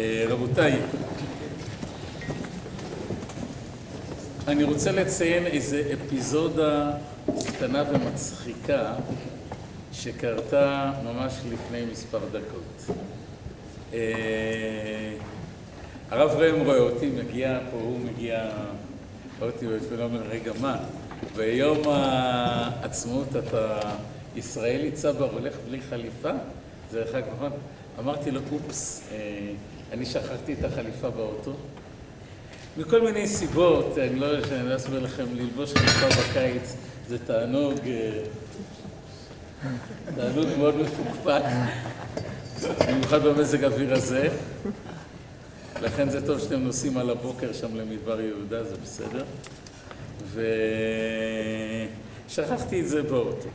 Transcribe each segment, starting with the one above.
אה, רבותיי, אני רוצה לציין איזה אפיזודה קטנה ומצחיקה שקרתה ממש לפני מספר דקות. אה, הרב ראם רואה אותי, מגיע פה, הוא מגיע, רואה אותי ואפילו אומר, רגע, מה? ביום העצמאות אתה ישראלי צבר הולך בלי חליפה? זה חג נכון? אמרתי לו, אופס, אה, אני שכחתי את החליפה באוטו. מכל מיני סיבות, אני לא, לא אסביר לכם, ללבוש חליפה בקיץ זה תענוג, אה, תענוג מאוד מפוקפק, במיוחד במזג האוויר הזה. לכן זה טוב שאתם נוסעים על הבוקר שם למדבר יהודה, זה בסדר. ושכחתי את זה באוטו.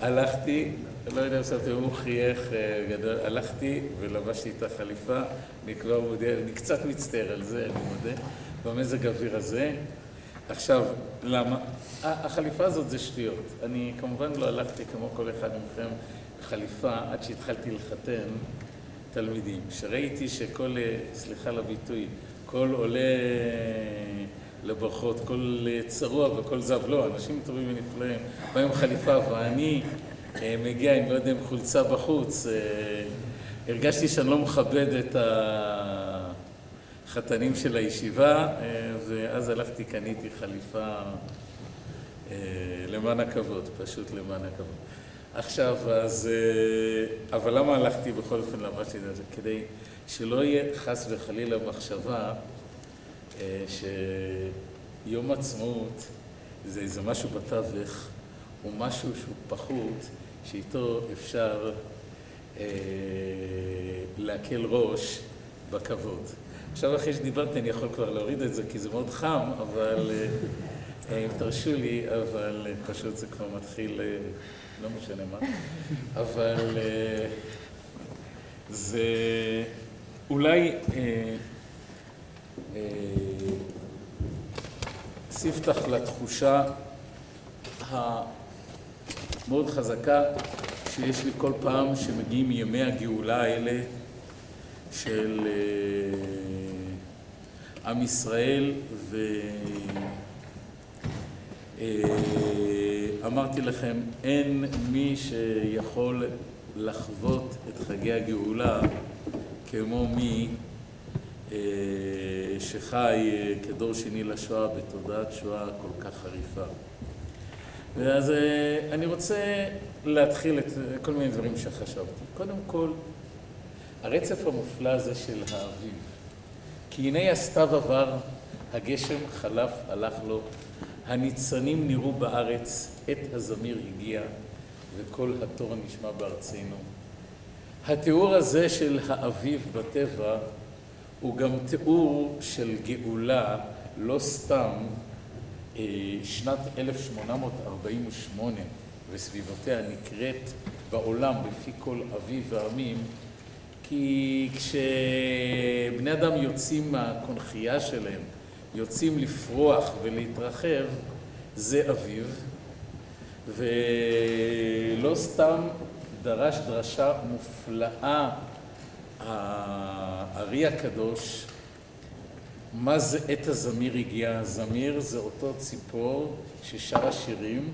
הלכתי, לא יודע אם שמתם, הוא חייך אה, גדול, הלכתי ולבשתי את החליפה, אני כבר מודה, אני קצת מצטער על זה, אני מודה, במזג האוויר הזה. עכשיו, למה? החליפה הזאת זה שטויות. אני כמובן לא הלכתי כמו כל אחד מכם חליפה עד שהתחלתי לחתן תלמידים. כשראיתי שכל, אה, סליחה על הביטוי, כל עולה לברכות, כל צרוע וכל זב, לא, אנשים טובים ונפלאים, באים חליפה ואני אה, מגיע עם, לא יודע, עם חולצה בחוץ, אה, הרגשתי שאני לא מכבד את החתנים של הישיבה, אה, ואז הלכתי, קניתי חליפה למען הכבוד, פשוט למען הכבוד. עכשיו, אז... אבל למה הלכתי בכל אופן לבשתי את זה? כדי שלא יהיה חס וחלילה מחשבה שיום עצמאות זה איזה משהו בתווך, הוא משהו שהוא פחות, שאיתו אפשר אה, להקל ראש בכבוד. עכשיו אחרי שדיברתי אני יכול כבר להוריד את זה כי זה מאוד חם, אבל אה, אם תרשו לי, אבל אה, פשוט זה כבר מתחיל, אה, לא משנה מה, אבל אה, זה אולי אה, אה, ספתח לתחושה המאוד חזקה שיש לי כל פעם שמגיעים ימי הגאולה האלה של אה, עם ישראל ואמרתי לכם אין מי שיכול לחוות את חגי הגאולה כמו מי אה, שחי אה, כדור שני לשואה בתודעת שואה כל כך חריפה. ואז אה, אני רוצה להתחיל את כל מיני דברים שחשבתי. קודם כל, הרצף המופלא הזה של האביב. כי הנה הסתיו עבר, הגשם חלף, הלך לו, הניצנים נראו בארץ, עת הזמיר הגיע, וכל התור נשמע בארצנו. התיאור הזה של האביב בטבע הוא גם תיאור של גאולה, לא סתם אה, שנת 1848 וסביבותיה נקראת בעולם בפי כל אביב ועמים, כי כשבני אדם יוצאים מהקונכייה שלהם, יוצאים לפרוח ולהתרחב, זה אביב, ולא סתם דרש דרשה מופלאה הארי הקדוש, מה זה עת הזמיר הגיע? הזמיר זה אותו ציפור ששר השירים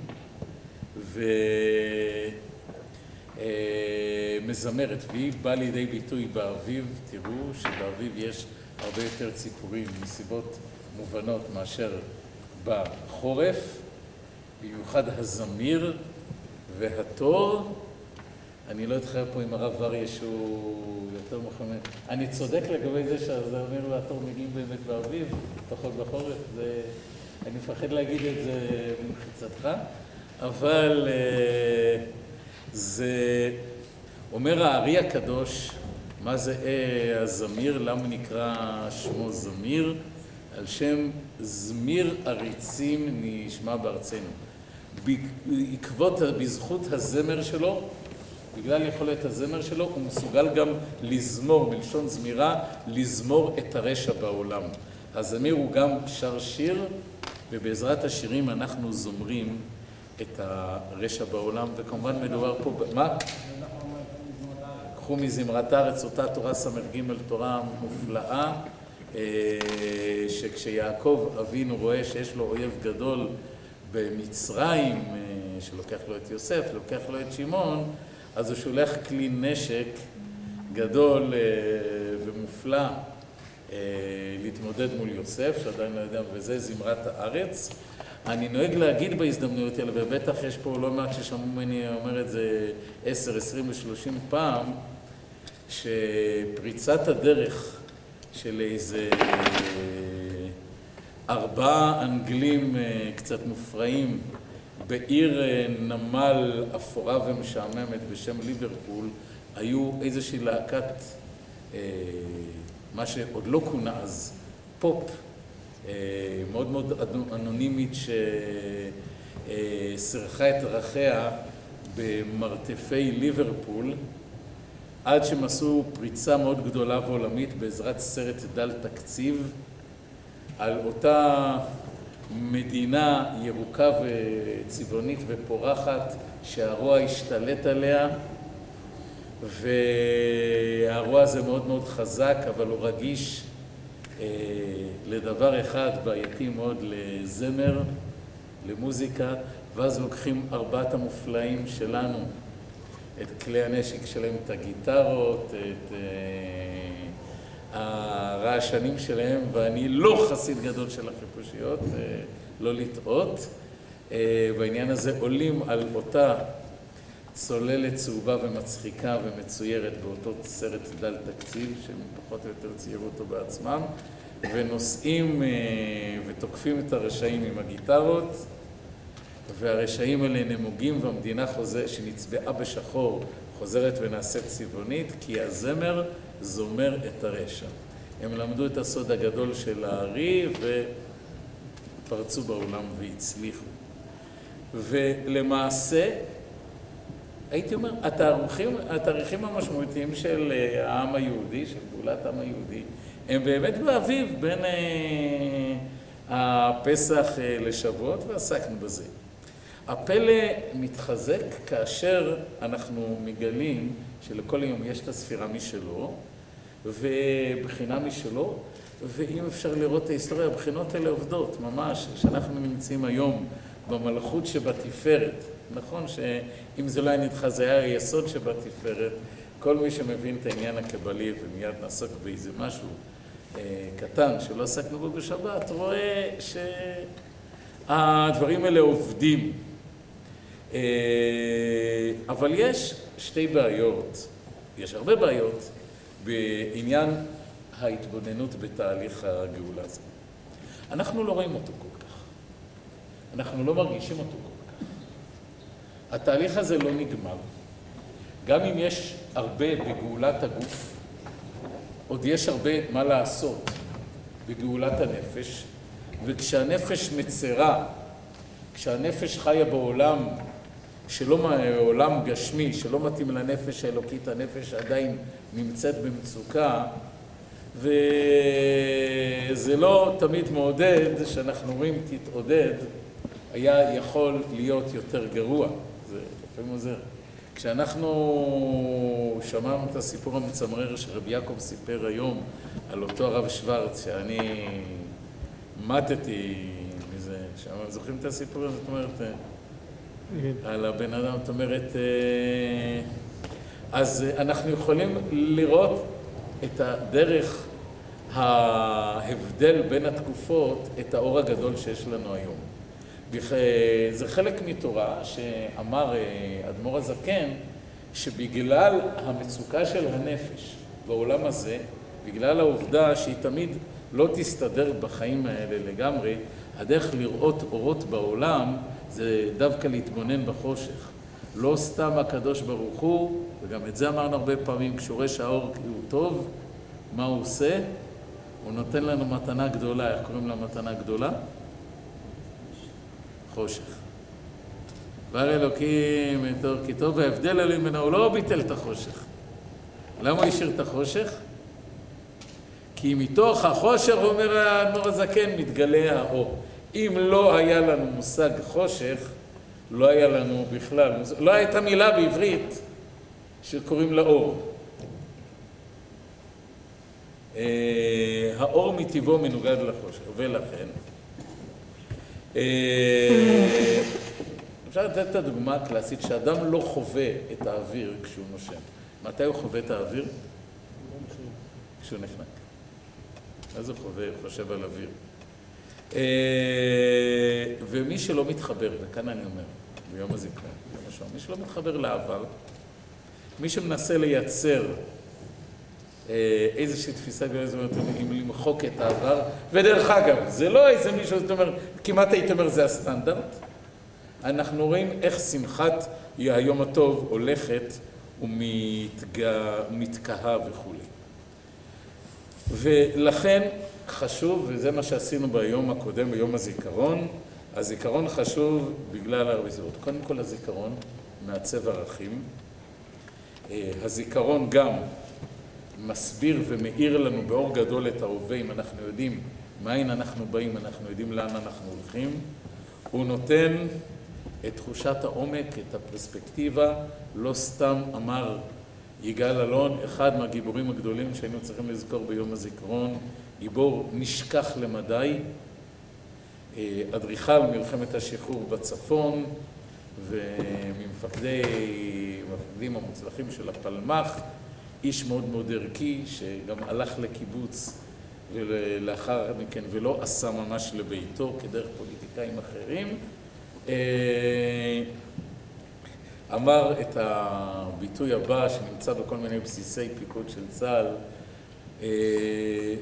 ומזמרת, והיא באה לידי ביטוי באביב, תראו שבאביב יש הרבה יותר ציפורים מסיבות מובנות מאשר בחורף, במיוחד הזמיר והתור אני לא אתחייב פה עם הרב אריה שהוא יותר מחמם. אני צודק לגבי זה שהזרמיר והתור מגיעים באמת באביב, פחות בחורף, זה... אני מפחד להגיד את זה ממחיצתך, אבל אה, זה אומר הארי הקדוש, מה זה אה, הזמיר, למה נקרא שמו זמיר? על שם זמיר עריצים נשמע בארצנו. בעקבות, בזכות הזמר שלו, בגלל יכולת הזמר שלו, הוא מסוגל גם לזמור, מלשון זמירה, לזמור את הרשע בעולם. הזמיר הוא גם שר שיר, ובעזרת השירים אנחנו זומרים את הרשע בעולם, וכמובן מדובר פה, מה? קחו מזמרת הארץ אותה תורה ס"ג תורה מופלאה, אה, שכשיעקב אבינו רואה שיש לו אויב גדול במצרים, אה, שלוקח לו את יוסף, לוקח לו את שמעון, אז הוא שולח כלי נשק גדול ומופלא להתמודד מול יוסף, שעדיין לא יודע, וזה זמרת הארץ. אני נוהג להגיד בהזדמנויות האלה, ובטח יש פה לא מעט ששמעו ממני אומר את זה עשר, עשרים ושלושים פעם, שפריצת הדרך של איזה ארבעה אנגלים אה, קצת מופרעים בעיר אה, נמל אפורה ומשעממת בשם ליברפול, היו איזושהי להקת, אה, מה שעוד לא כונה אז, פופ. אה, מאוד מאוד אנונימית שסירחה את ערכיה במרתפי ליברפול עד שהם עשו פריצה מאוד גדולה ועולמית בעזרת סרט דל תקציב על אותה מדינה ירוקה וצבעונית ופורחת שהרוע השתלט עליה והרוע הזה מאוד מאוד חזק אבל הוא רגיש אה, לדבר אחד בעייתי מאוד לזמר, למוזיקה, ואז לוקחים ארבעת המופלאים שלנו, את כלי הנשק שלהם, את הגיטרות, את uh, הרעשנים שלהם, ואני לא חסיד גדול של החיפושיות, uh, לא לטעות. Uh, בעניין הזה עולים על אותה צוללת צהובה ומצחיקה ומצוירת באותו סרט דל תקציב, שהם פחות או יותר ציירו אותו בעצמם, ונוסעים אה, ותוקפים את הרשעים עם הגיטרות, והרשעים האלה נמוגים והמדינה חוזר, שנצבעה בשחור חוזרת ונעשית צבעונית, כי הזמר זומר את הרשע. הם למדו את הסוד הגדול של הארי ופרצו בעולם והצליחו. ולמעשה, הייתי אומר, התאריכים, התאריכים המשמעותיים של אה, העם היהודי, של גאולת העם היהודי, הם באמת באביב בין אה, הפסח אה, לשבועות, ועסקנו בזה. הפלא מתחזק כאשר אנחנו מגלים שלכל יום יש את הספירה משלו, ובחינה משלו, ואם אפשר לראות את ההיסטוריה, הבחינות האלה עובדות, ממש, כשאנחנו נמצאים היום במלכות שבתפארת, נכון שאם זה לא היה נדחה, זה היה היסוד שבתפארת, כל מי שמבין את העניין הקבלי ומיד נעסוק באיזה משהו אה, קטן שלא עסקנו בו בשבת, רואה שהדברים האלה עובדים. אה, אבל יש שתי בעיות, יש הרבה בעיות בעניין ההתבוננות בתהליך הגאולה הזה. אנחנו לא רואים אותו כל כך, אנחנו לא מרגישים אותו כל כך. התהליך הזה לא נגמר. גם אם יש הרבה בגאולת הגוף, עוד יש הרבה מה לעשות בגאולת הנפש, וכשהנפש מצרה, כשהנפש חיה בעולם שלא, עולם גשמי, שלא מתאים לנפש האלוקית, הנפש עדיין נמצאת במצוקה, וזה לא תמיד מעודד, שאנחנו אומרים תתעודד, היה יכול להיות יותר גרוע, זה לפעמים עוזר. כשאנחנו שמענו את הסיפור המצמרר שרבי יעקב סיפר היום על אותו הרב שוורץ, שאני מתתי מזה, שם, זוכרים את הסיפור הזה? זאת אומרת, כן. על הבן אדם, זאת אומרת, אה, אז אנחנו יכולים לראות את הדרך ההבדל בין התקופות, את האור הגדול שיש לנו היום. זה חלק מתורה שאמר אה, אדמו"ר הזקן, שבגלל המצוקה של הנפש בעולם הזה, בגלל העובדה שהיא תמיד לא תסתדר בחיים האלה לגמרי, הדרך לראות אורות בעולם זה דווקא להתבונן בחושך. לא סתם הקדוש ברוך הוא, וגם את זה אמרנו הרבה פעמים, כשהוא רואה שהאור הוא טוב, מה הוא עושה? הוא נותן לנו מתנה גדולה, איך קוראים לה מתנה גדולה? חושך. דבר אלוקים את אור כי טוב, וההבדל אלוהים ממנו, הוא לא ביטל את החושך. למה הוא השאיר את החושך? כי מתוך החושך, אומר האדמו"ר הזקן, מתגלה האור. אם לא היה לנו מושג חושך, לא היה לנו בכלל, לא הייתה מילה בעברית שקוראים לה אור. אה, האור מטבעו מנוגד לחושך, ולכן אה, אפשר לתת את הדוגמה הקלאסית שאדם לא חווה את האוויר כשהוא נושם. מתי הוא חווה את האוויר? כשהוא נחנק. אז הוא חווה, חושב על אוויר. אה, ומי שלא מתחבר, וכאן אני אומר, ביום הזיכרון, למשל, מי שלא מתחבר לעבר, מי שמנסה לייצר אה, איזושהי תפיסה, זאת אומרת, אם למחוק את העבר, ודרך אגב, זה לא איזה מישהו, זאת אומרת, כמעט הייתי אומר זה הסטנדרט, אנחנו רואים איך שמחת היום הטוב הולכת ומתקהה וכולי. ולכן חשוב, וזה מה שעשינו ביום הקודם, ביום הזיכרון, הזיכרון חשוב בגלל הרבה סיבות. קודם כל הזיכרון מעצב ערכים. אה, הזיכרון גם מסביר ומאיר לנו באור גדול את ההווה, אם אנחנו יודעים מאין אנחנו באים, אנחנו יודעים לאן אנחנו הולכים. הוא נותן את תחושת העומק, את הפרספקטיבה, לא סתם אמר יגאל אלון, אחד מהגיבורים הגדולים שהיינו צריכים לזכור ביום הזיכרון, גיבור נשכח למדי, אה, אדריכל מלחמת השחרור בצפון וממפקדי, המפקדים המוצלחים של הפלמ"ח, איש מאוד מאוד ערכי שגם הלך לקיבוץ ולאחר מכן ולא עשה ממש לביתו כדרך פוליטיקאים אחרים. אה, אמר את הביטוי הבא שנמצא בכל מיני בסיסי פיקוד של צה"ל אה,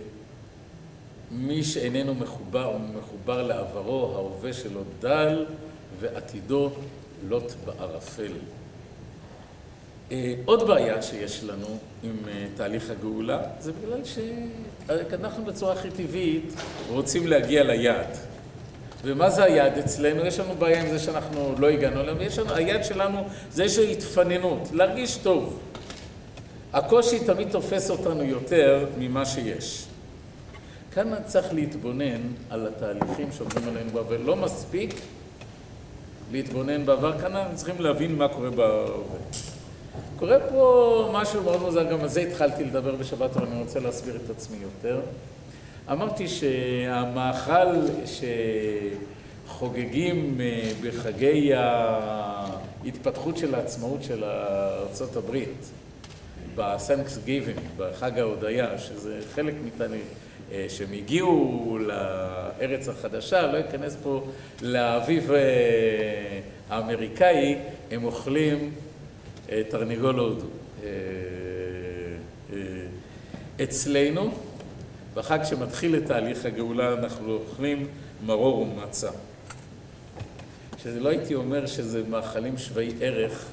מי שאיננו מחובר או מחובר לעברו, ההווה שלו דל ועתידו לוט בערפל. אה, עוד בעיה שיש לנו עם תהליך הגאולה זה בגלל שאנחנו בצורה הכי טבעית רוצים להגיע ליעד. ומה זה היעד אצלנו? יש לנו בעיה עם זה שאנחנו לא הגענו אליו, יש לנו, היעד שלנו זה איזושהי התפננות, להרגיש טוב. הקושי תמיד תופס אותנו יותר ממה שיש. כאן צריך להתבונן על התהליכים שעוברים עלינו בעבר. לא מספיק להתבונן בעבר, כאן אנחנו צריכים להבין מה קורה בהווה. קורה פה משהו מאוד מוזר, גם על זה התחלתי לדבר בשבת, אבל אני רוצה להסביר את עצמי יותר. אמרתי שהמאכל שחוגגים אה, בחגי ההתפתחות של העצמאות של ארה"ב, בסנקס גיבן, בחג ההודיה, שזה חלק אה, שהם הגיעו לארץ החדשה, לא אכנס פה לאביב אה, האמריקאי, הם אוכלים תרנגול הודו. אצלנו, בחג שמתחיל את תהליך הגאולה אנחנו אוכלים מרור ומצה. שזה לא הייתי אומר שזה מאכלים שווי ערך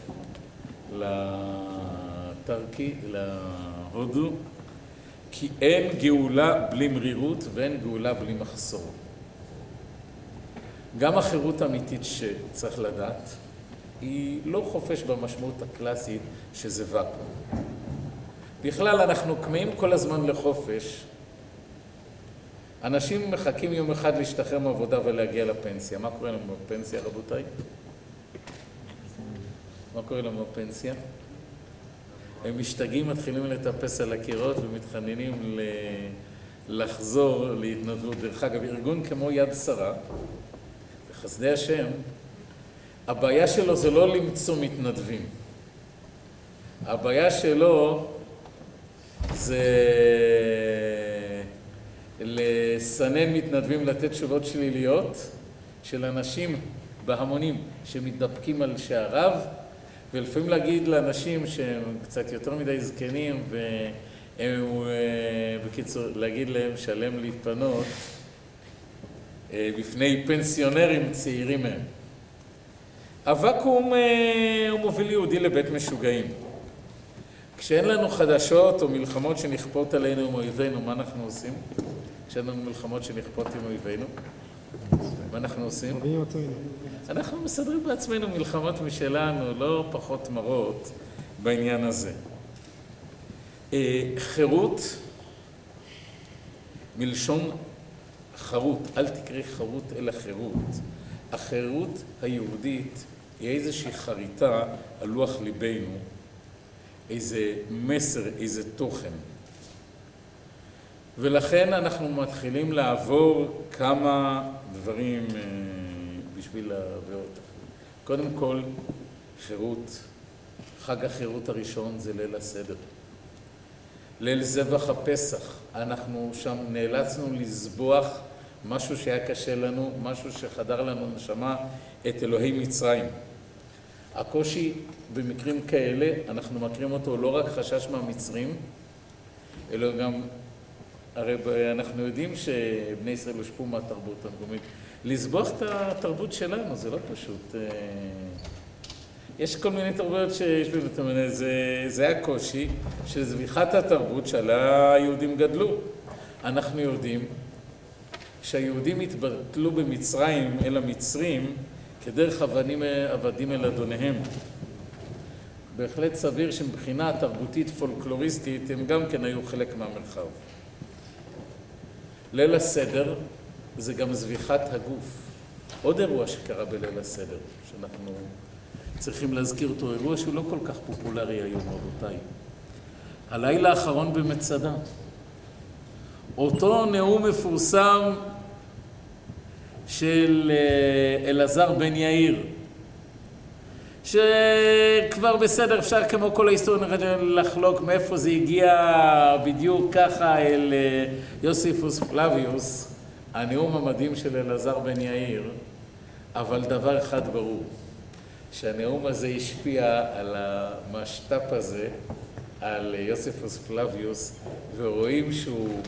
לטרקי, להודו, כי אין גאולה בלי מרירות ואין גאולה בלי מחסור. גם החירות האמיתית שצריך לדעת, היא לא חופש במשמעות הקלאסית שזה ואקום. בכלל אנחנו כמהים כל הזמן לחופש, אנשים מחכים יום אחד להשתחרר מעבודה ולהגיע לפנסיה. מה קורה לנו בפנסיה, רבותיי? מה קורה לנו בפנסיה? הם משתגעים, מתחילים לטפס על הקירות ומתחננים ל... לחזור להתנדבות. דרך אגב, ארגון כמו יד שרה, בחסדי השם, הבעיה שלו זה לא למצוא מתנדבים. הבעיה שלו זה לסנן מתנדבים לתת תשובות שליליות של אנשים בהמונים שמתדפקים על שעריו ולפעמים להגיד לאנשים שהם קצת יותר מדי זקנים והם, אה, בקיצור, להגיד להם שלם להתפנות אה, בפני פנסיונרים צעירים מהם. הוואקום אה, הוא מוביל יהודי לבית משוגעים. כשאין לנו חדשות או מלחמות שנכפות עלינו עם אויבינו, מה אנחנו עושים? כשאין לנו מלחמות שנכפות עם אויבינו, מה אנחנו עושים? אנחנו מסדרים בעצמנו מלחמות משלנו, לא פחות מרות בעניין הזה. אה, חירות, מלשון חרות, אל תקראי חרות אלא חירות. החירות היהודית היא איזושהי חריטה על לוח ליבנו, איזה מסר, איזה תוכן. ולכן אנחנו מתחילים לעבור כמה דברים אה, בשביל להעביר אותך. קודם כל, חירות. חג החירות הראשון זה ליל הסדר. ליל זבח הפסח, אנחנו שם נאלצנו לזבוח משהו שהיה קשה לנו, משהו שחדר לנו נשמה, את אלוהי מצרים. הקושי במקרים כאלה, אנחנו מכירים אותו לא רק חשש מהמצרים, אלא גם, הרי אנחנו יודעים שבני ישראל הושפעו מהתרבות המקומית. לזבוח את התרבות שלנו, זה לא פשוט. אה, יש כל מיני תרבויות שיש באמת, זה, זה הקושי של זביחת התרבות שעליה היהודים גדלו. אנחנו יודעים שהיהודים התבטלו במצרים אל המצרים כדרך עבדים, עבדים אל אדוניהם. בהחלט סביר שמבחינה תרבותית פולקלוריסטית הם גם כן היו חלק מהמרחב. ליל הסדר זה גם זביחת הגוף. עוד אירוע שקרה בליל הסדר, שאנחנו צריכים להזכיר אותו, אירוע שהוא לא כל כך פופולרי היום, רבותיי. הלילה האחרון במצדה. אותו נאום מפורסם של אה, אלעזר בן יאיר, שכבר בסדר, אפשר כמו כל ההיסטוריה לחלוק מאיפה זה הגיע בדיוק ככה אל אה, יוסיפוס פלביוס, הנאום המדהים של אלעזר בן יאיר, אבל דבר אחד ברור, שהנאום הזה השפיע על המשת"פ הזה, על יוסיפוס פלביוס, ורואים שהוא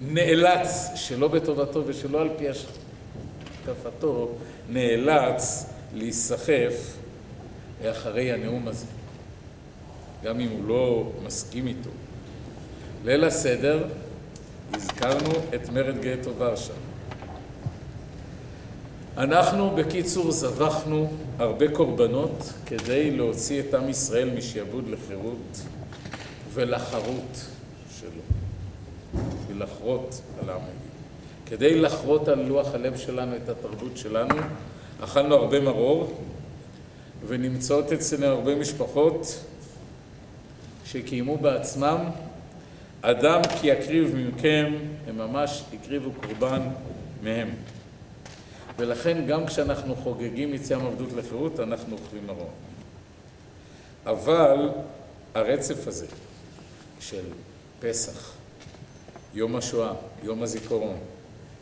נאלץ, שלא בטובתו ושלא על פי השקפתו, נאלץ להיסחף אחרי הנאום הזה, גם אם הוא לא מסכים איתו. ליל הסדר הזכרנו את מרד גטו ורשה. אנחנו בקיצור זבחנו הרבה קורבנות כדי להוציא את עם ישראל משעבוד לחירות ולחרות שלו, ולחרות על העם היהודי. כדי לחרות על לוח הלב שלנו את התרבות שלנו, אכלנו הרבה מרור, ונמצאות אצלנו הרבה משפחות שקיימו בעצמם אדם כי יקריב מכם, הם ממש הקריבו קורבן מהם. ולכן גם כשאנחנו חוגגים יציאה מעבדות לחירות, אנחנו אוכלים מרור. אבל הרצף הזה של פסח, יום השואה, יום הזיכרון,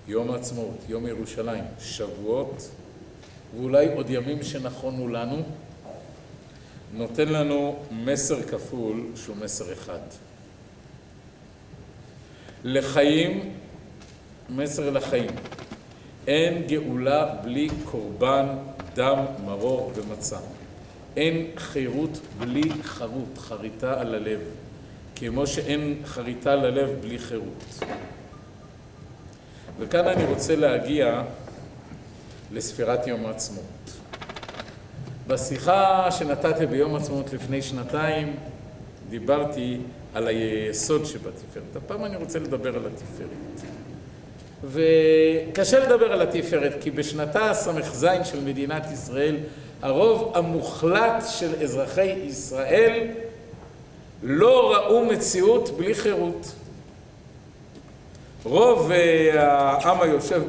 יום העצמאות, יום ירושלים, שבועות, ואולי עוד ימים שנכונו לנו, נותן לנו מסר כפול שהוא מסר אחד. לחיים, מסר לחיים. אין גאולה בלי קורבן, דם, מרור ומצה. אין חירות בלי חרות, חריטה על הלב, כמו שאין חריטה על הלב בלי חירות. וכאן אני רוצה להגיע לספירת יום העצמאות. בשיחה שנתתי ביום העצמאות לפני שנתיים, דיברתי על היסוד שבתפארת. הפעם אני רוצה לדבר על התפארת. וקשה לדבר על התפארת, כי בשנתה הס"ז של מדינת ישראל, הרוב המוחלט של אזרחי ישראל לא ראו מציאות בלי חירות. רוב אה, העם היושב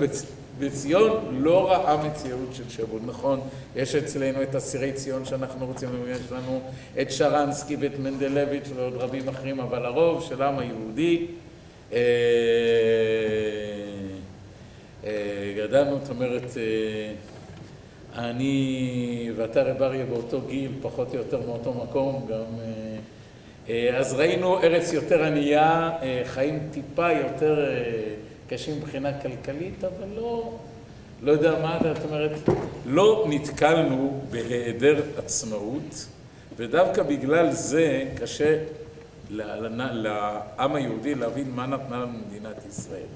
בציון לא ראה מציאות של שבות. נכון, יש אצלנו את אסירי ציון שאנחנו רוצים, יש לנו את שרנסקי ואת מנדלביץ' ועוד רבים אחרים, אבל הרוב של העם היהודי אה, אה, גדלנו, זאת אומרת, אני ואתה רב אריה באותו גיל, פחות או יותר מאותו מקום, גם... אז ראינו ארץ יותר ענייה, חיים טיפה יותר קשים מבחינה כלכלית, אבל לא, לא יודע מה זאת אומרת, לא נתקלנו בהיעדר עצמאות, ודווקא בגלל זה קשה לעם היהודי להבין מה נתנה לנו מדינת ישראל.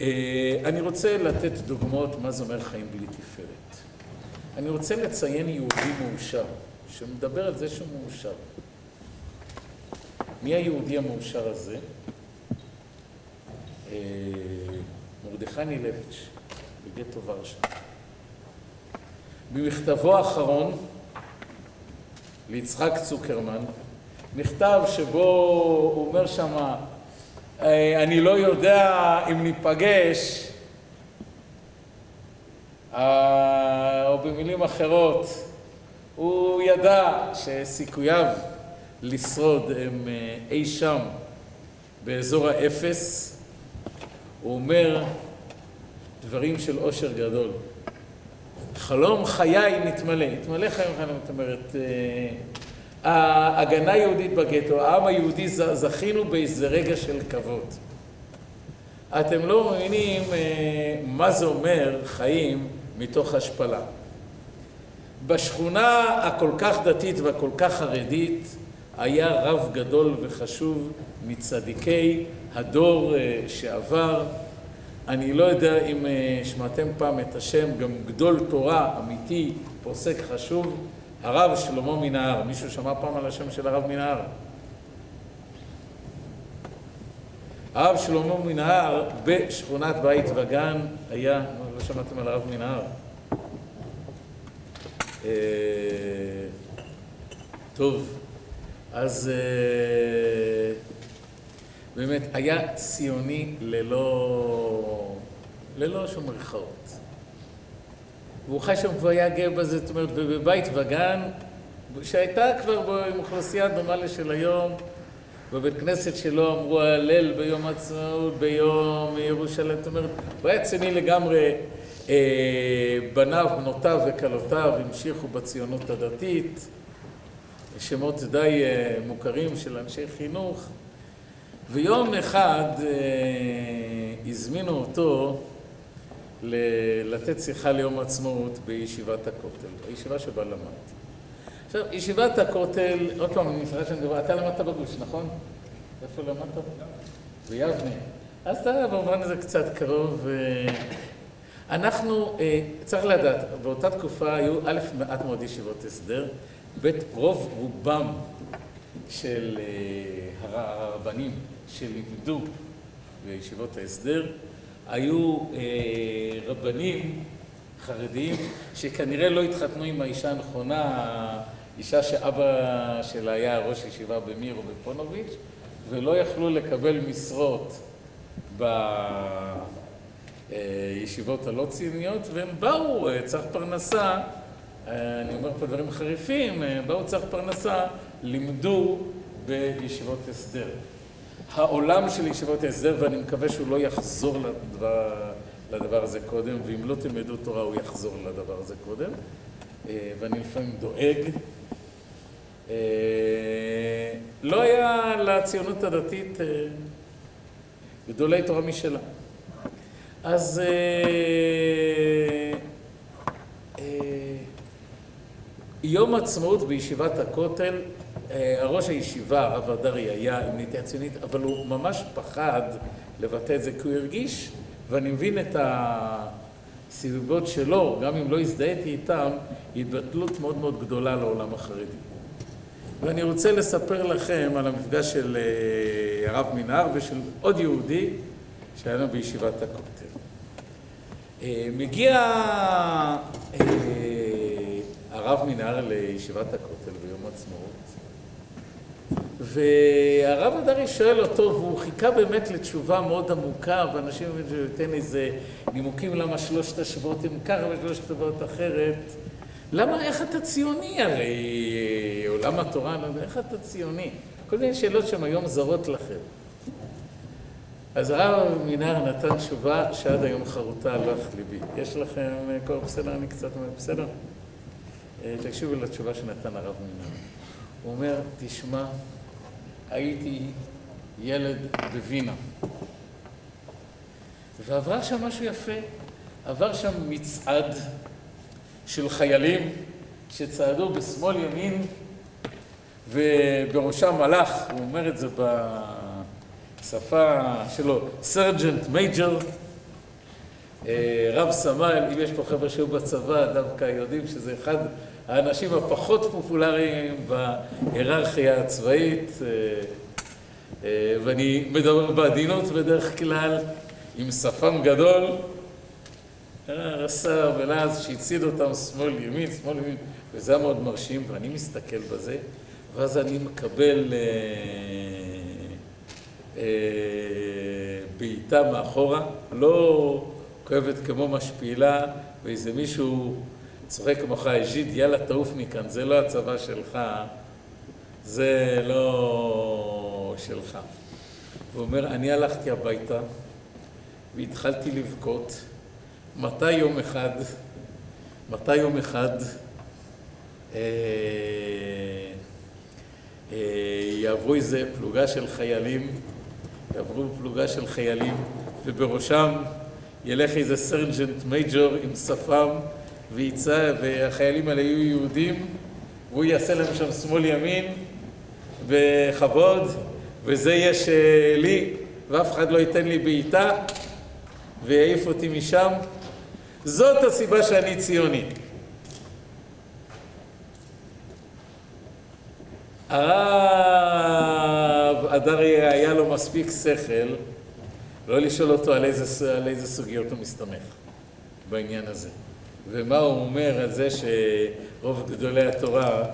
אה, אני רוצה לתת דוגמאות מה זה אומר חיים בלי תפארת. אני רוצה לציין יהודי מאושר, שמדבר על זה שהוא מאושר. מי היהודי המאושר הזה? אה, מרדכי נילביץ' בגטו ורשה. במכתבו האחרון ליצחק צוקרמן, מכתב שבו הוא אומר שמה אה, אני לא יודע אם ניפגש, אה, או במילים אחרות, הוא ידע שסיכוייו לשרוד הם אי שם באזור האפס. הוא אומר דברים של עושר גדול. חלום חיי נתמלא, נתמלא חיים חיים, זאת אומרת, ההגנה היהודית בגטו, העם היהודי זכינו באיזה רגע של כבוד. אתם לא מבינים מה זה אומר חיים מתוך השפלה. בשכונה הכל כך דתית והכל כך חרדית היה רב גדול וחשוב מצדיקי הדור שעבר. אני לא יודע אם שמעתם פעם את השם, גם גדול תורה אמיתי, פוסק חשוב, הרב שלמה מנהר. מישהו שמע פעם על השם של הרב מנהר? הרב שלמה מנהר בשכונת בית וגן היה, לא שמעתם על הרב מנהר. טוב, אז באמת היה ציוני ללא, ללא שום מרכאות. והוא חי שם והיה גאה בזה, זאת אומרת, ובבית וגן, שהייתה כבר עם אוכלוסייה דומה לשל היום, בבית כנסת שלו אמרו הלל ביום העצמאות, ביום ירושלים, זאת אומרת, הוא היה ציוני לגמרי, בניו, בנותיו וכלותיו המשיכו בציונות הדתית, שמות די מוכרים של אנשי חינוך, ויום אחד הזמינו אותו לתת שיחה ליום העצמאות בישיבת הכותל, הישיבה שבה למדתי. עכשיו, ישיבת הכותל, עוד פעם, אני מפחד שאני מדבר, אתה למדת בגוש, נכון? איפה למדת? ביבנה. אז אתה במובן הזה קצת קרוב. אנחנו, צריך לדעת, באותה תקופה היו א', מעט מאוד ישיבות הסדר, ב', רוב רובם של הרבנים שלימדו בישיבות ההסדר, היו רבנים חרדיים שכנראה לא התחתנו עם האישה הנכונה, אישה שאבא שלה היה ראש ישיבה במיר או בפונוביץ', ולא יכלו לקבל משרות בישיבות הלא ציוניות, והם באו, צריך פרנסה, אני אומר פה דברים חריפים, באו צריך פרנסה, לימדו בישיבות הסדר. העולם של ישיבות ההסדר, ואני מקווה שהוא לא יחזור לדבר, לדבר הזה קודם, ואם לא תלמדו תורה הוא יחזור לדבר הזה קודם, ואני לפעמים דואג. לא היה לציונות הדתית גדולי תורה משלה. אז יום עצמאות בישיבת הכותל הראש הישיבה, הרב הדרי, היה עם נטייה ציונית, אבל הוא ממש פחד לבטא את זה, כי הוא הרגיש, ואני מבין את הסיבות שלו, גם אם לא הזדהיתי איתם, התבטלות מאוד מאוד גדולה לעולם החרדי. ואני רוצה לספר לכם על המפגש של הרב מנהר ושל עוד יהודי שהיה לנו בישיבת הכותל. מגיע הרב מנהר לישיבת הכותל ביום העצמאות, והרב הדרי שואל אותו, והוא חיכה באמת לתשובה מאוד עמוקה, ואנשים אומרים שהוא ייתן איזה נימוקים למה שלושת השבועות הם ככה ושלושת השבועות אחרת. למה, איך אתה ציוני? הרי עולם התורה, איך אתה ציוני? כל מיני שאלות שהן היום זרות לכם. אז הרב מנהר נתן תשובה שעד היום חרוטה על לך ליבי. יש לכם כל בסדר? אני קצת אומר, בסדר? תקשיבו לתשובה שנתן הרב מנהר. הוא אומר, תשמע, הייתי ילד בווינה, ועבר שם משהו יפה, עבר שם מצעד של חיילים שצעדו בשמאל ימין ובראשם מלאך, הוא אומר את זה בשפה שלו, sergeant major, רב סמל, אם יש פה חבר'ה שהיו בצבא, דווקא יודעים שזה אחד האנשים הפחות פופולריים בהיררכיה הצבאית, ואני מדבר בעדינות בדרך כלל, עם שפם גדול, רס"ר ולעז שהצעיד אותם שמאל ימין, שמאל ימין, וזה היה מאוד מרשים, ואני מסתכל בזה, ואז אני מקבל בעיטה מאחורה, לא כואבת כמו משפילה, ואיזה מישהו צוחק כמוך, אג'יד, יאללה, תעוף מכאן, זה לא הצבא שלך, זה לא שלך. הוא אומר, אני הלכתי הביתה והתחלתי לבכות. מתי יום אחד, מתי יום אחד אה, אה, יעברו איזה פלוגה של חיילים, יעברו פלוגה של חיילים, ובראשם ילך איזה סרג'נט מייג'ור עם שפם ויצא, והחיילים האלה יהיו יהודים, והוא יעשה להם שם שמאל ימין בכבוד, וזה יש לי, ואף אחד לא ייתן לי בעיטה, ויעיף אותי משם. זאת הסיבה שאני ציוני. הרב אדרי היה לו מספיק שכל לא לשאול אותו על איזה, על איזה סוגיות הוא מסתמך בעניין הזה. ומה הוא אומר על זה שרוב גדולי התורה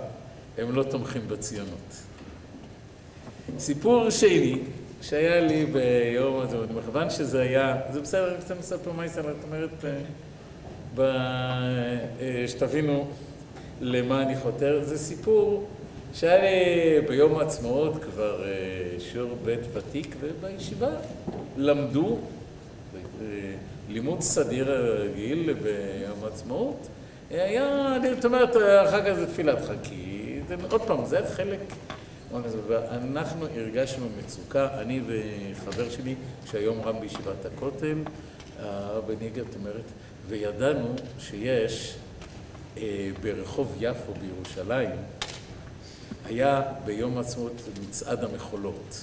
הם לא תומכים בציונות. סיפור שני שהיה לי ביום הזה, מכיוון שזה היה, זה בסדר, אני קצת מספר מה ישראל, את אומרת, אה, שתבינו למה אני חותר, זה סיפור שהיה לי ביום העצמאות כבר אה, שיעור בית ותיק, ובישיבה למדו אה, לימוד סדיר רגיל ביום העצמאות. היה, זאת אומרת, אחר כך זה תפילת חכי, עוד פעם, זה חלק, ואנחנו הרגשנו מצוקה, אני וחבר שלי, שהיום רם בישיבת הכותל, הרב ניגר, זאת אומרת, וידענו שיש אה, ברחוב יפו בירושלים, היה ביום העצמאות מצעד המחולות.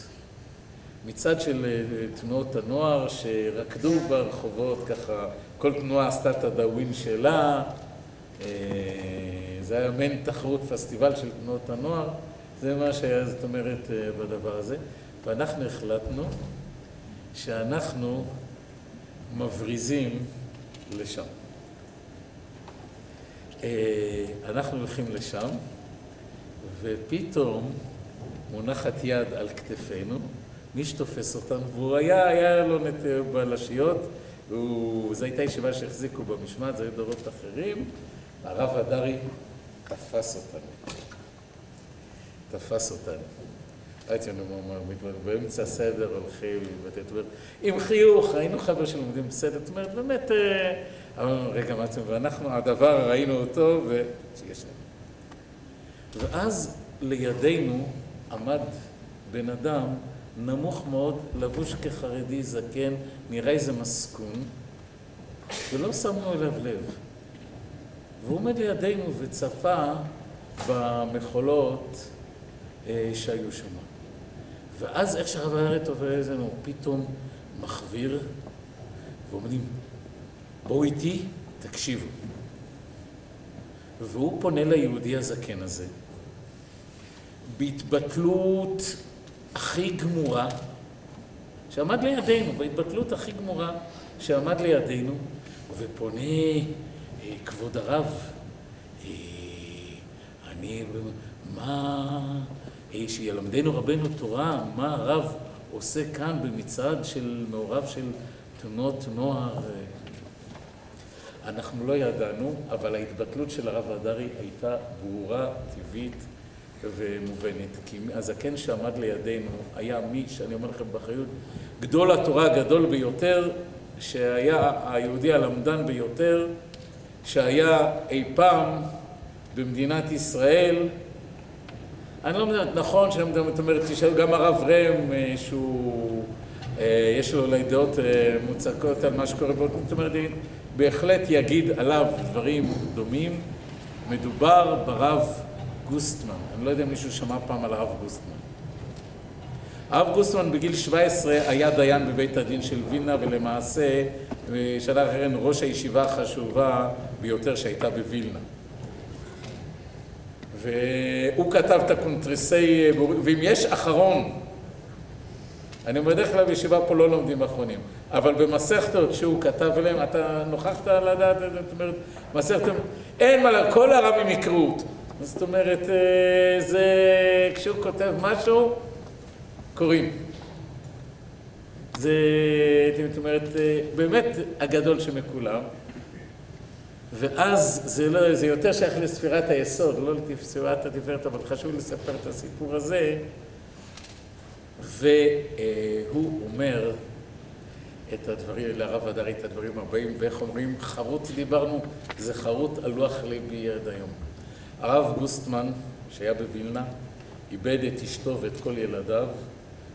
מצעד של אה, תנועות הנוער שרקדו ברחובות ככה, כל תנועה עשתה את הדאווין שלה, אה, זה היה מעין תחרות פסטיבל של תנועות הנוער, זה מה שהיה, זאת אומרת, אה, בדבר הזה. ואנחנו החלטנו שאנחנו מבריזים לשם. אנחנו הולכים לשם, ופתאום מונחת יד על כתפינו, מי שתופס אותנו, והוא היה, היה לו נת... בלשיות, זו הייתה ישיבה שהחזיקו במשמעת, זה היו דורות אחרים, הרב הדרי תפס אותנו. תפס אותנו. הייתי אומר, באמצע הסדר הולכים, ואתה אומר, עם חיוך, היינו חבר שלומדים בסדר, זאת אומרת, באמת, אה, אמרנו, רגע, מה אתם, ואנחנו, הדבר, ראינו אותו, ושיש. ואז לידינו עמד בן אדם נמוך מאוד, לבוש כחרדי, זקן, נראה איזה מסכון, ולא שמנו אליו לב. והוא עומד לידינו וצפה במחולות אה, שהיו שם. ואז איך שהרב הארץ עובר איזנו, פתאום מחוויר, ואומרים, בואו איתי, תקשיבו. והוא פונה ליהודי הזקן הזה, בהתבטלות הכי גמורה, שעמד לידינו, בהתבטלות הכי גמורה שעמד לידינו, ופונה, אה, כבוד הרב, אה, אני, מה, אה, שילמדנו רבנו תורה, מה הרב עושה כאן במצעד של מעורב של תנועות נוער. אנחנו לא ידענו, אבל ההתבטלות של הרב הדרי הייתה ברורה, טבעית, ומובנת, כי הזקן שעמד לידינו היה מי, שאני אומר לכם באחריות, גדול התורה הגדול ביותר, שהיה היהודי הלמדן ביותר, שהיה אי פעם במדינת ישראל. אני לא מבין, נכון זאת אומרת, תשאלו גם הרב רם, אה, שהוא, אה, יש לו אולי דעות אה, מוצקות על מה שקורה באותו, זאת אומרת, בהחלט יגיד עליו דברים דומים. מדובר ברב גוסטמן. אני לא יודע אם מישהו שמע פעם על הרב גוסטמן. הרב גוסטמן בגיל 17 היה דיין בבית הדין של וילנה, ולמעשה שנה אחרת ראש הישיבה החשובה ביותר שהייתה בווילנה. והוא כתב את הקונטרסי, ואם יש אחרון, אני בדרך כלל בישיבה פה לא לומדים אחרונים, אבל במסכתות שהוא כתב אליהם, אתה נוכחת לדעת, זאת אומרת, מסכתות, אין מה, כל הרבים יקראו אותו. זאת אומרת, אה, זה, כשהוא כותב משהו, קוראים. זה, זאת אומרת, באמת הגדול שמכולם. ואז זה, לא, זה יותר שייך לספירת היסוד, לא לספירת התפארת, אבל חשוב לספר את הסיפור הזה. והוא אומר את הדברים, לרב הדרי את הדברים הבאים, ואיך אומרים, חרוט דיברנו, זה חרוט על לוח ליבי עד היום. הרב גוסטמן, שהיה בווילנה, איבד את אשתו ואת כל ילדיו,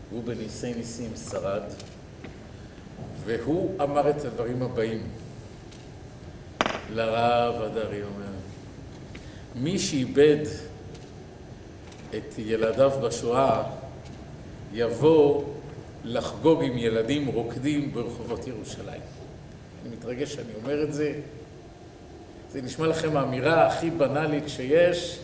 והוא בניסי ניסים שרד, והוא אמר את הדברים הבאים לרב הדרי, אומר, מי שאיבד את ילדיו בשואה, יבוא לחגוג עם ילדים רוקדים ברחובות ירושלים. אני מתרגש שאני אומר את זה. זה נשמע לכם האמירה הכי בנאלית שיש,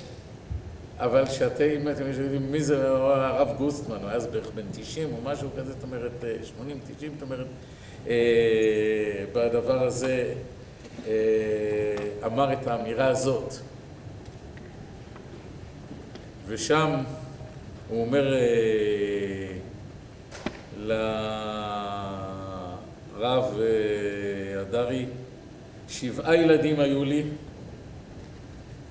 אבל שאתם, אם אתם יודעים מי זה הרב גוסטמן, הוא היה אז בערך בן 90 או משהו כזה, זאת אומרת 80, 90, זאת אומרת, אה, בדבר הזה אה, אמר את האמירה הזאת. ושם הוא אומר אה, לרב אה, הדרי, שבעה ילדים היו לי,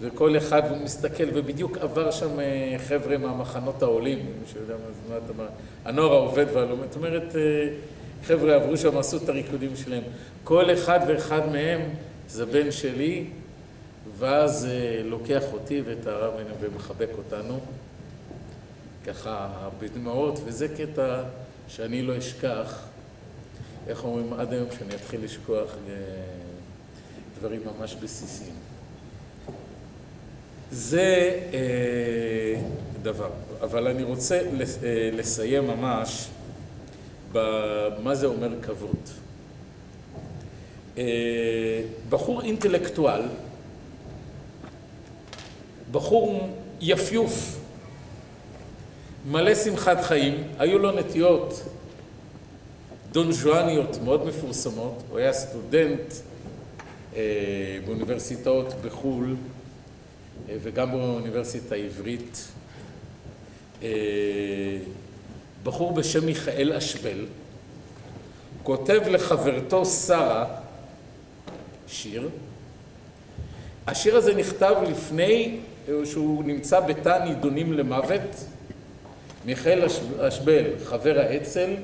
וכל אחד, הוא מסתכל, ובדיוק עבר שם אה, חבר'ה מהמחנות העולים, מי שיודע מה זה, מה הנוער העובד והלומד, זאת אומרת, חבר'ה עברו שם, עשו את הריקודים שלהם. כל אחד ואחד מהם זה בן שלי, ואז לוקח אותי ואת הרב ומחבק אותנו. ככה בדמעות, וזה קטע שאני לא אשכח, איך אומרים, עד היום שאני אתחיל לשכוח אה, דברים ממש בסיסיים. זה אה, דבר, אבל אני רוצה אה, לסיים ממש במה זה אומר כבוד. אה, בחור אינטלקטואל, בחור יפיוף, מלא שמחת חיים, היו לו נטיות דון ז'ואניות מאוד מפורסמות, הוא היה סטודנט באוניברסיטאות בחו"ל אה, וגם באוניברסיטה העברית. אה, בחור בשם מיכאל אשבל, כותב לחברתו שרה שיר. השיר הזה נכתב לפני שהוא נמצא בתא נידונים למוות מיכאל אשבל, חבר האצ"ל,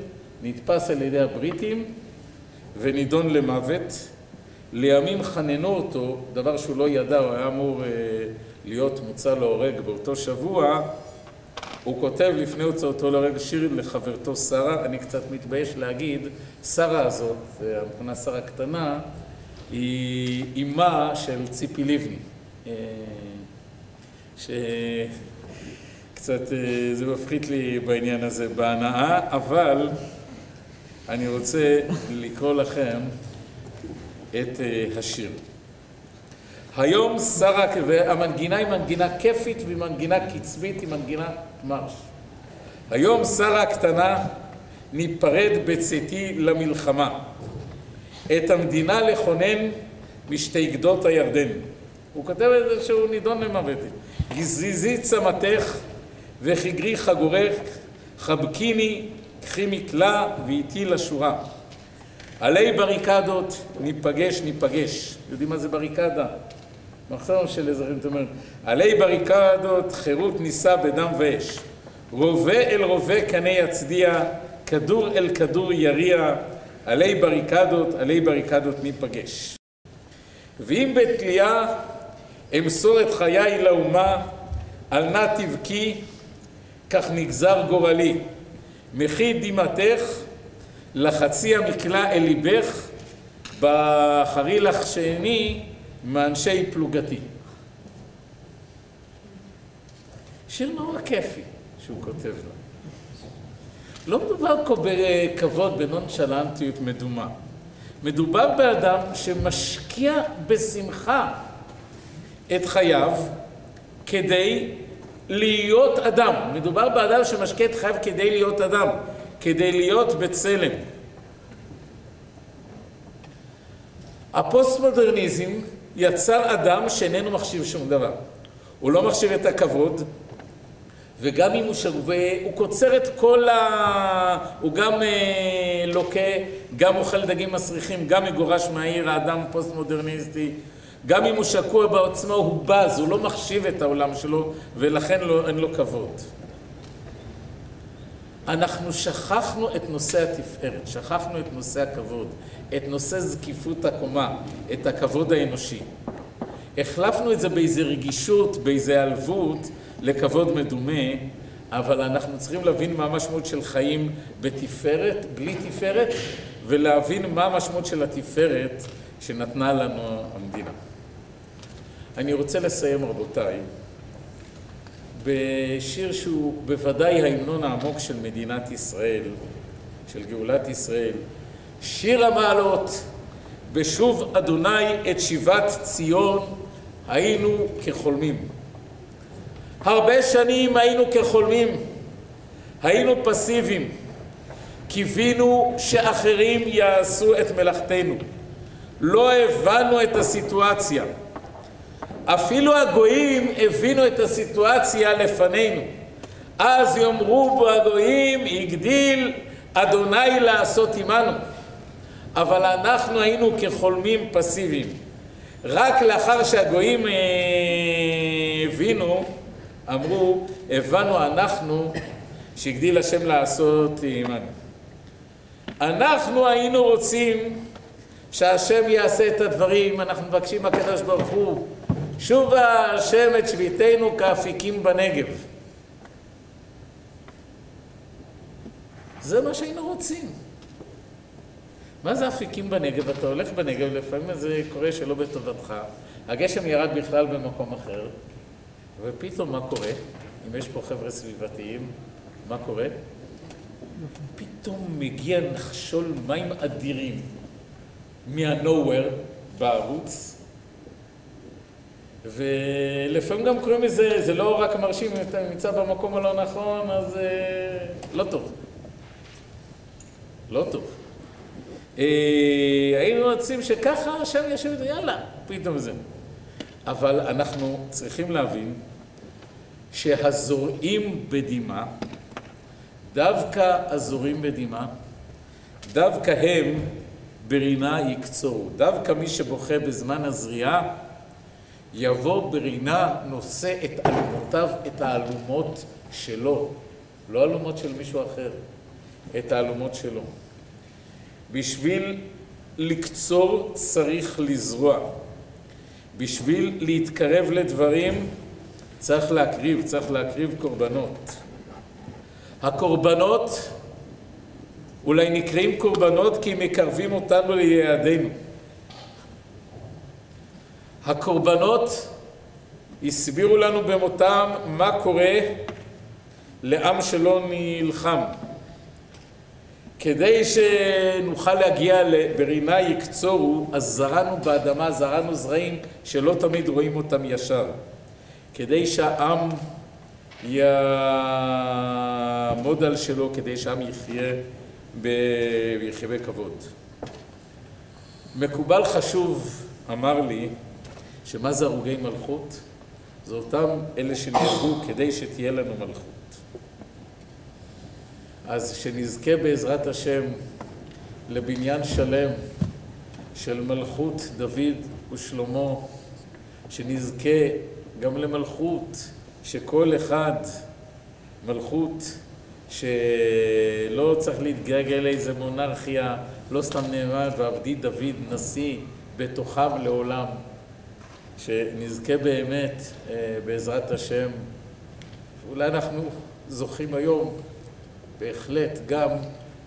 נתפס על ידי הבריטים ונידון למוות. לימים חננו אותו, דבר שהוא לא ידע, הוא היה אמור אה, להיות מוצא להורג באותו שבוע. הוא כותב לפני הוצאתו להורג שיר לחברתו שרה, אני קצת מתבייש להגיד, שרה הזאת, המכונה שרה קטנה, היא אימה של ציפי לבני. אה, ש... קצת אה, זה מפחית לי בעניין הזה בהנאה, אבל אני רוצה לקרוא לכם את אה, השיר. היום שרה, והמנגינה היא מנגינה כיפית והיא מנגינה קצבית, היא מנגינה מרש. היום שרה הקטנה ניפרד בצאתי למלחמה. את המדינה לכונן משתי גדות הירדן. הוא כותב את זה שהוא נידון למוות. גזיזי צמתך וכגרי חגורך, חבקיני, קחי מקלע ואיתי לשורה. עלי בריקדות, ניפגש, ניפגש. יודעים מה זה בריקדה? מחסום של אזרחים, זאת אומרת, עלי בריקדות, חירות נישא בדם ואש. רובה אל רובה קנה יצדיע, כדור אל כדור יריע, עלי בריקדות, עלי בריקדות ניפגש. ואם בתלייה אמסור את חיי לאומה, אל נא תבכי, כך נגזר גורלי. מחי דמעתך לחצי המקלע אל ליבך, בחרי לך שני מאנשי פלוגתי. שיר נורא כיפי שהוא כותב לו. לא מדובר פה בכבוד, בנונשלנטיות מדומה. מדובר באדם שמשקיע בשמחה את חייו כדי להיות אדם. מדובר באדם שמשקה את חייו כדי להיות אדם, כדי להיות בצלם. הפוסט-מודרניזם יצר אדם שאיננו מחשיב שום דבר. הוא לא מחשיב את הכבוד, וגם אם הוא שגוי, הוא קוצר את כל ה... הוא גם אה, לוקה, גם אוכל דגים מסריחים, גם מגורש מהעיר, האדם פוסט-מודרניסטי. גם אם הוא שקוע בעוצמה, הוא בז, הוא לא מחשיב את העולם שלו, ולכן לא, אין לו כבוד. אנחנו שכחנו את נושא התפארת, שכחנו את נושא הכבוד, את נושא זקיפות הקומה, את הכבוד האנושי. החלפנו את זה באיזה רגישות, באיזה עלבות, לכבוד מדומה, אבל אנחנו צריכים להבין מה המשמעות של חיים בתפארת, בלי תפארת, ולהבין מה המשמעות של התפארת שנתנה לנו המדינה. אני רוצה לסיים, רבותיי, בשיר שהוא בוודאי ההמנון העמוק של מדינת ישראל, של גאולת ישראל, שיר המעלות, בשוב אדוני את שיבת ציון היינו כחולמים. הרבה שנים היינו כחולמים, היינו פסיביים, קיווינו שאחרים יעשו את מלאכתנו. לא הבנו את הסיטואציה. אפילו הגויים הבינו את הסיטואציה לפנינו. אז יאמרו בו הגויים, הגדיל אדוני לעשות עמנו. אבל אנחנו היינו כחולמים פסיביים. רק לאחר שהגויים אה, הבינו, אמרו, הבנו אנחנו שהגדיל השם לעשות עמנו. אנחנו היינו רוצים שהשם יעשה את הדברים, אנחנו מבקשים מהקדוש ברוך הוא, שובה השם את שביתנו כאפיקים בנגב. זה מה שהיינו רוצים. מה זה אפיקים בנגב? אתה הולך בנגב, לפעמים זה קורה שלא בטובתך, הגשם ירד בכלל במקום אחר, ופתאום מה קורה? אם יש פה חבר'ה סביבתיים, מה קורה? פתאום מגיע נחשול מים אדירים מה-nowhere בערוץ, ולפעמים גם קוראים לזה, זה לא רק מרשים אם אתה נמצא במקום הלא נכון, אז אה, לא טוב. לא טוב. אה, היינו רוצים שככה השם יושב, יאללה, פתאום זה. אבל אנחנו צריכים להבין שהזורעים בדמעה, דווקא הזורעים בדמעה, דווקא הם ברינה יקצורו. דווקא מי שבוכה בזמן הזריעה, יבוא ברינה נושא את אלומותיו, את האלומות שלו, לא אלומות של מישהו אחר, את האלומות שלו. בשביל לקצור צריך לזרוע. בשביל להתקרב לדברים צריך להקריב, צריך להקריב קורבנות. הקורבנות אולי נקראים קורבנות כי מקרבים אותנו ליעדינו. הקורבנות הסבירו לנו במותם מה קורה לעם שלא נלחם. כדי שנוכל להגיע לברינה יקצורו, אז זרענו באדמה, זרענו זרעים שלא תמיד רואים אותם ישר. כדי שהעם יעמוד על שלו, כדי שהעם יחיה, ב... יחיה בכבוד. מקובל חשוב אמר לי שמה זה הרוגי מלכות? זה אותם אלה שנהרגו כדי שתהיה לנו מלכות. אז שנזכה בעזרת השם לבניין שלם של מלכות דוד ושלמה, שנזכה גם למלכות שכל אחד, מלכות שלא צריך להתגעגע לאיזה מונרכיה, לא סתם נאמר, ועבדי דוד נשיא בתוכם לעולם. שנזכה באמת אה, בעזרת השם, ואולי אנחנו זוכים היום בהחלט גם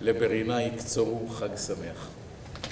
לברינה יקצורו חג שמח.